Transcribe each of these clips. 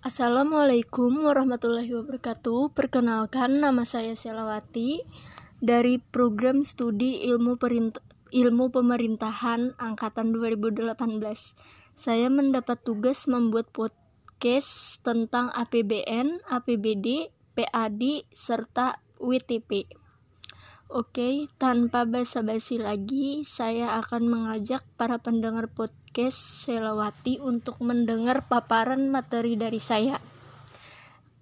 Assalamualaikum warahmatullahi wabarakatuh. Perkenalkan nama saya Selawati dari program studi Ilmu Perint Ilmu Pemerintahan angkatan 2018. Saya mendapat tugas membuat podcast tentang APBN, APBD, PAD serta WTP. Oke, tanpa basa-basi lagi, saya akan mengajak para pendengar podcast Selawati untuk mendengar paparan materi dari saya.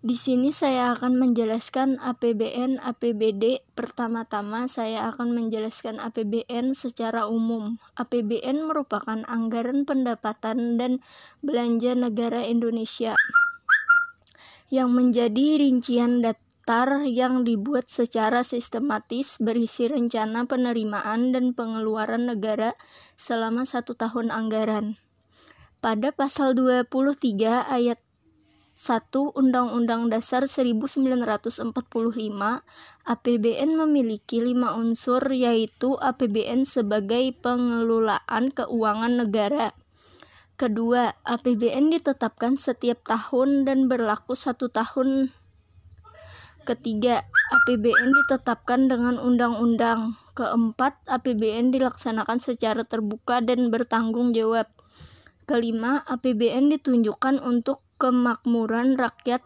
Di sini saya akan menjelaskan APBN APBD. Pertama-tama saya akan menjelaskan APBN secara umum. APBN merupakan anggaran pendapatan dan belanja negara Indonesia yang menjadi rincian data daftar yang dibuat secara sistematis berisi rencana penerimaan dan pengeluaran negara selama satu tahun anggaran. Pada pasal 23 ayat 1 Undang-Undang Dasar 1945, APBN memiliki lima unsur yaitu APBN sebagai pengelolaan keuangan negara. Kedua, APBN ditetapkan setiap tahun dan berlaku satu tahun Ketiga, APBN ditetapkan dengan undang-undang. Keempat, APBN dilaksanakan secara terbuka dan bertanggung jawab. Kelima, APBN ditunjukkan untuk kemakmuran rakyat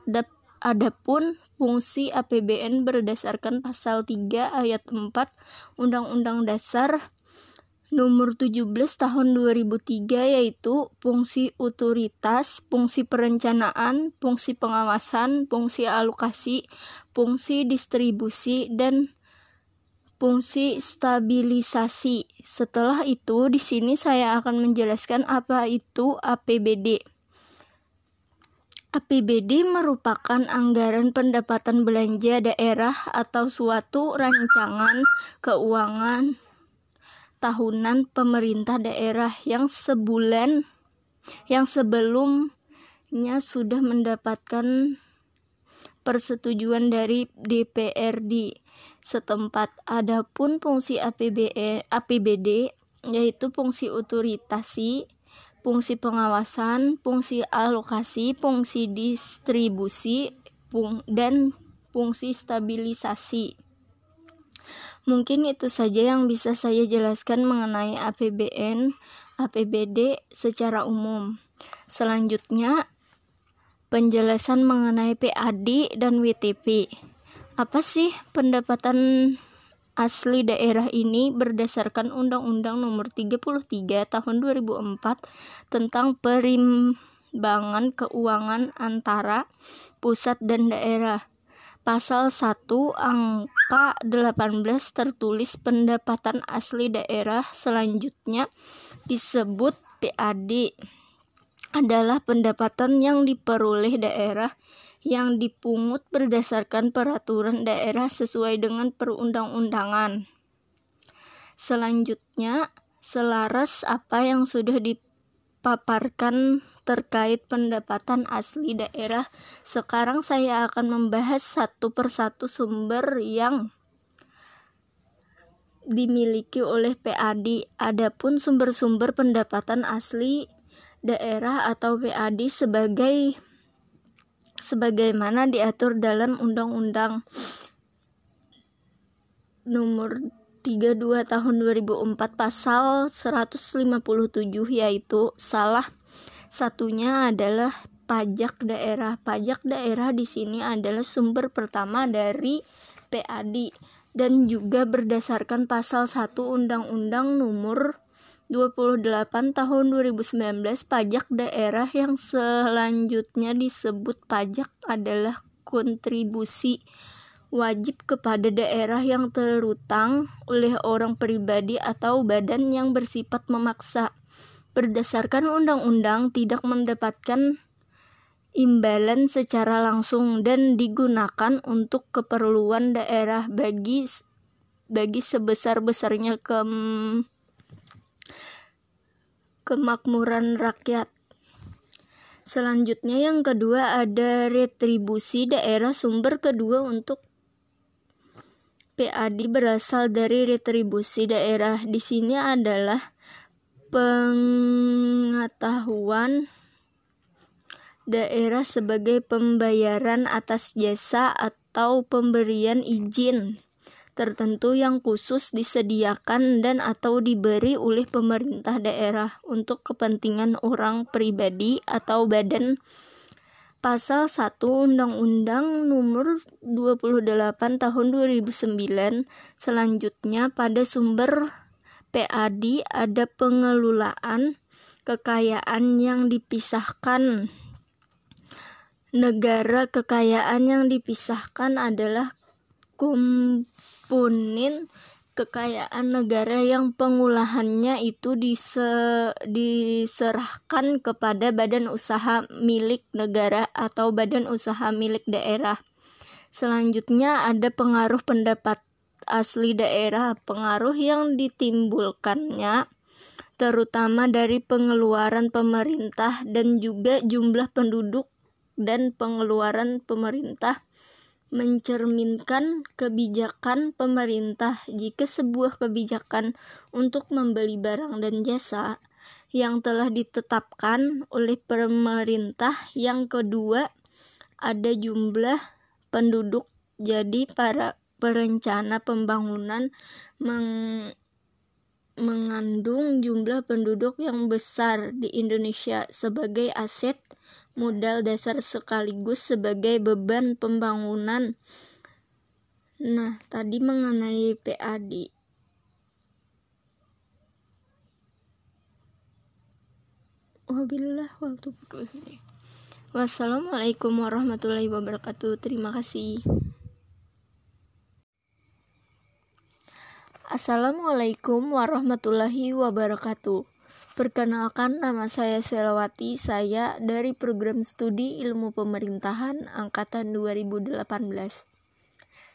Adapun fungsi APBN berdasarkan pasal 3 ayat 4 Undang-Undang Dasar nomor 17 tahun 2003 yaitu fungsi otoritas, fungsi perencanaan, fungsi pengawasan, fungsi alokasi, fungsi distribusi dan fungsi stabilisasi. Setelah itu di sini saya akan menjelaskan apa itu APBD. APBD merupakan anggaran pendapatan belanja daerah atau suatu rancangan keuangan tahunan pemerintah daerah yang sebulan yang sebelumnya sudah mendapatkan persetujuan dari DPRD setempat. Adapun fungsi APBD yaitu fungsi otoritasi, fungsi pengawasan, fungsi alokasi, fungsi distribusi, dan fungsi stabilisasi. Mungkin itu saja yang bisa saya jelaskan mengenai APBN, APBD secara umum. Selanjutnya, penjelasan mengenai PAD dan WTP. Apa sih pendapatan asli daerah ini berdasarkan Undang-Undang Nomor 33 Tahun 2004 tentang perimbangan keuangan antara pusat dan daerah. Pasal 1 angka 18 tertulis pendapatan asli daerah selanjutnya disebut PAD adalah pendapatan yang diperoleh daerah yang dipungut berdasarkan peraturan daerah sesuai dengan perundang-undangan. Selanjutnya, selaras apa yang sudah di paparkan terkait pendapatan asli daerah. Sekarang saya akan membahas satu persatu sumber yang dimiliki oleh PAD. Adapun sumber-sumber pendapatan asli daerah atau PAD sebagai sebagaimana diatur dalam Undang-Undang Nomor 32 tahun 2004 pasal 157 yaitu salah satunya adalah pajak daerah. Pajak daerah di sini adalah sumber pertama dari PAD dan juga berdasarkan pasal 1 Undang-Undang Nomor 28 tahun 2019 pajak daerah yang selanjutnya disebut pajak adalah kontribusi wajib kepada daerah yang terutang oleh orang pribadi atau badan yang bersifat memaksa. Berdasarkan undang-undang tidak mendapatkan imbalan secara langsung dan digunakan untuk keperluan daerah bagi bagi sebesar-besarnya ke kemakmuran rakyat. Selanjutnya yang kedua ada retribusi daerah sumber kedua untuk PAD berasal dari retribusi daerah. Di sini adalah pengetahuan daerah sebagai pembayaran atas jasa atau pemberian izin tertentu yang khusus disediakan dan atau diberi oleh pemerintah daerah untuk kepentingan orang pribadi atau badan. Pasal 1 Undang-Undang Nomor 28 Tahun 2009 selanjutnya pada sumber PAD ada pengelolaan kekayaan yang dipisahkan negara kekayaan yang dipisahkan adalah komponen kekayaan negara yang pengolahannya itu dise, diserahkan kepada badan usaha milik negara atau badan usaha milik daerah. Selanjutnya ada pengaruh pendapat asli daerah, pengaruh yang ditimbulkannya terutama dari pengeluaran pemerintah dan juga jumlah penduduk dan pengeluaran pemerintah mencerminkan kebijakan pemerintah jika sebuah kebijakan untuk membeli barang dan jasa yang telah ditetapkan oleh pemerintah. Yang kedua, ada jumlah penduduk. Jadi para perencana pembangunan meng mengandung jumlah penduduk yang besar di Indonesia sebagai aset modal dasar sekaligus sebagai beban pembangunan. Nah, tadi mengenai PAD. Wabillah Wassalamualaikum warahmatullahi wabarakatuh. Terima kasih. Assalamualaikum warahmatullahi wabarakatuh. Perkenalkan nama saya Selawati, saya dari program studi ilmu pemerintahan angkatan 2018.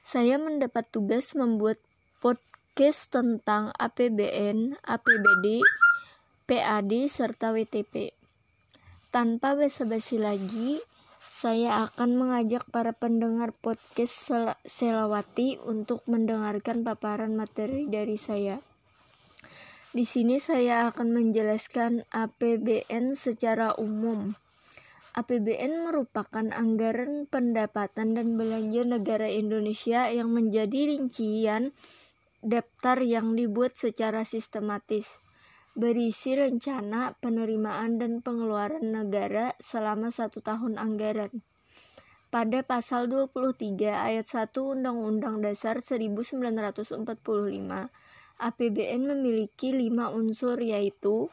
Saya mendapat tugas membuat podcast tentang APBN, APBD, PAD, serta WTP. Tanpa basa-basi lagi, saya akan mengajak para pendengar podcast Selawati untuk mendengarkan paparan materi dari saya. Di sini saya akan menjelaskan APBN secara umum. APBN merupakan anggaran pendapatan dan belanja negara Indonesia yang menjadi rincian daftar yang dibuat secara sistematis, berisi rencana penerimaan dan pengeluaran negara selama satu tahun anggaran. Pada pasal 23 ayat 1 Undang-Undang Dasar 1945, APBN memiliki lima unsur yaitu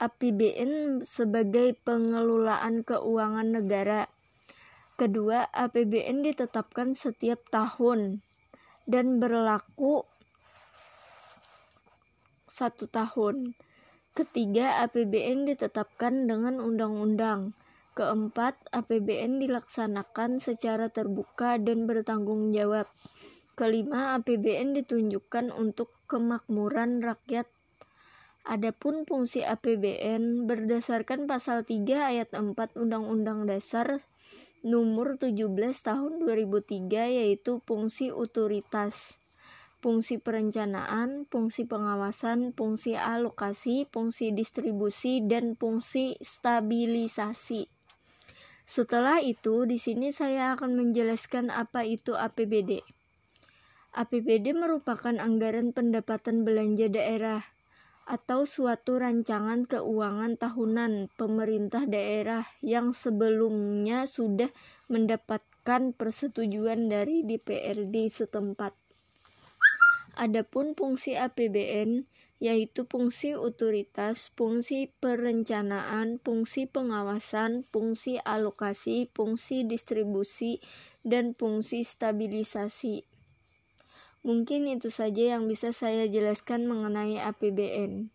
APBN sebagai pengelolaan keuangan negara. Kedua, APBN ditetapkan setiap tahun dan berlaku satu tahun. Ketiga, APBN ditetapkan dengan undang-undang. Keempat, APBN dilaksanakan secara terbuka dan bertanggung jawab. Kelima, APBN ditunjukkan untuk kemakmuran rakyat. Adapun fungsi APBN berdasarkan pasal 3 ayat 4 Undang-Undang Dasar nomor 17 tahun 2003 yaitu fungsi otoritas, fungsi perencanaan, fungsi pengawasan, fungsi alokasi, fungsi distribusi dan fungsi stabilisasi. Setelah itu, di sini saya akan menjelaskan apa itu APBD. APBD merupakan anggaran pendapatan belanja daerah atau suatu rancangan keuangan tahunan pemerintah daerah yang sebelumnya sudah mendapatkan persetujuan dari DPRD setempat. Adapun fungsi APBN yaitu fungsi otoritas, fungsi perencanaan, fungsi pengawasan, fungsi alokasi, fungsi distribusi, dan fungsi stabilisasi. Mungkin itu saja yang bisa saya jelaskan mengenai APBN.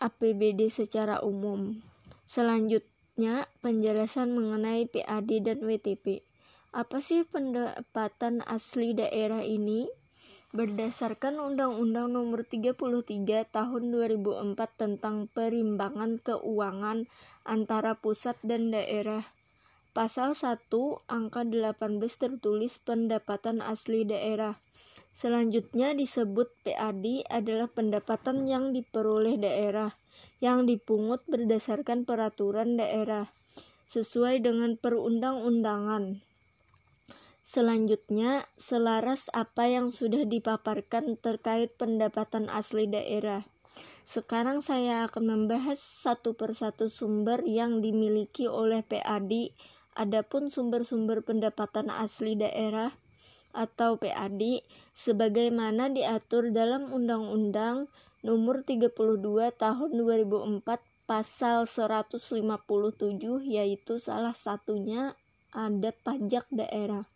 APBD secara umum. Selanjutnya, penjelasan mengenai PAD dan WTP. Apa sih pendapatan asli daerah ini? Berdasarkan Undang-Undang Nomor 33 Tahun 2004 tentang Perimbangan Keuangan antara pusat dan daerah Pasal 1 angka 18 tertulis pendapatan asli daerah. Selanjutnya disebut PAD adalah pendapatan yang diperoleh daerah yang dipungut berdasarkan peraturan daerah sesuai dengan perundang-undangan. Selanjutnya, selaras apa yang sudah dipaparkan terkait pendapatan asli daerah. Sekarang saya akan membahas satu persatu sumber yang dimiliki oleh PAD Adapun sumber-sumber pendapatan asli daerah atau PAD sebagaimana diatur dalam Undang-Undang Nomor 32 Tahun 2004 Pasal 157 yaitu salah satunya ada pajak daerah.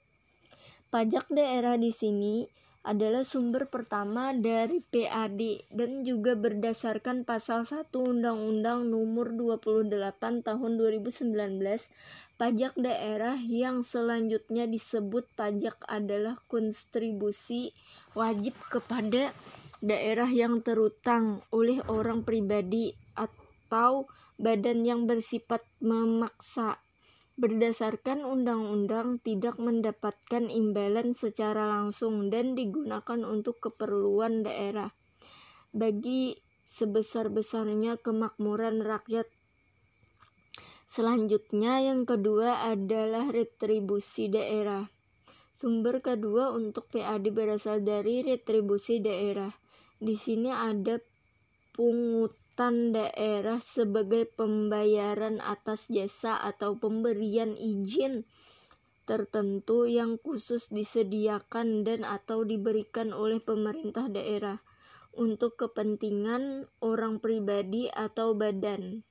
Pajak daerah di sini adalah sumber pertama dari PAD dan juga berdasarkan pasal 1 Undang-Undang Nomor 28 Tahun 2019 Pajak daerah yang selanjutnya disebut pajak adalah kontribusi wajib kepada daerah yang terutang oleh orang pribadi atau badan yang bersifat memaksa berdasarkan undang-undang tidak mendapatkan imbalan secara langsung dan digunakan untuk keperluan daerah bagi sebesar-besarnya kemakmuran rakyat Selanjutnya yang kedua adalah retribusi daerah. Sumber kedua untuk PAD berasal dari retribusi daerah. Di sini ada pungutan daerah sebagai pembayaran atas jasa atau pemberian izin tertentu yang khusus disediakan dan atau diberikan oleh pemerintah daerah untuk kepentingan orang pribadi atau badan.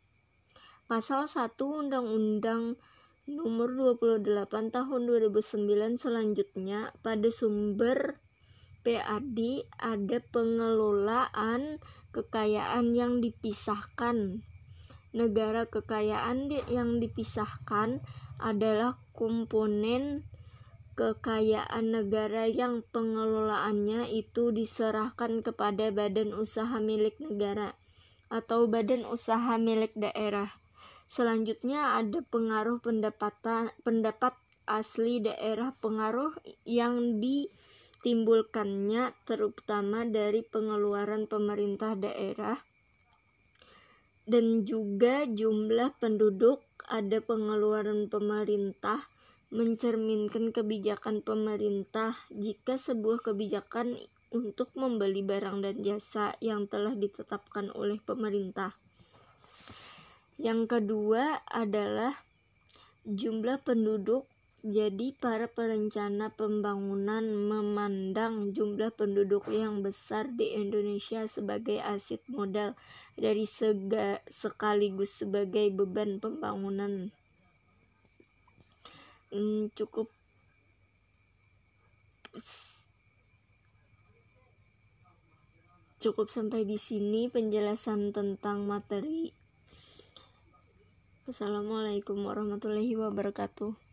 Pasal 1 Undang-Undang Nomor 28 Tahun 2009 selanjutnya pada sumber PAD ada pengelolaan kekayaan yang dipisahkan. Negara kekayaan yang dipisahkan adalah komponen kekayaan negara yang pengelolaannya itu diserahkan kepada badan usaha milik negara atau badan usaha milik daerah. Selanjutnya ada pengaruh pendapatan pendapat asli daerah pengaruh yang ditimbulkannya terutama dari pengeluaran pemerintah daerah dan juga jumlah penduduk ada pengeluaran pemerintah mencerminkan kebijakan pemerintah jika sebuah kebijakan untuk membeli barang dan jasa yang telah ditetapkan oleh pemerintah. Yang kedua adalah jumlah penduduk. Jadi, para perencana pembangunan memandang jumlah penduduk yang besar di Indonesia sebagai aset modal dari sega, sekaligus sebagai beban pembangunan. Hmm, cukup cukup sampai di sini penjelasan tentang materi Assalamualaikum warahmatullahi wabarakatuh.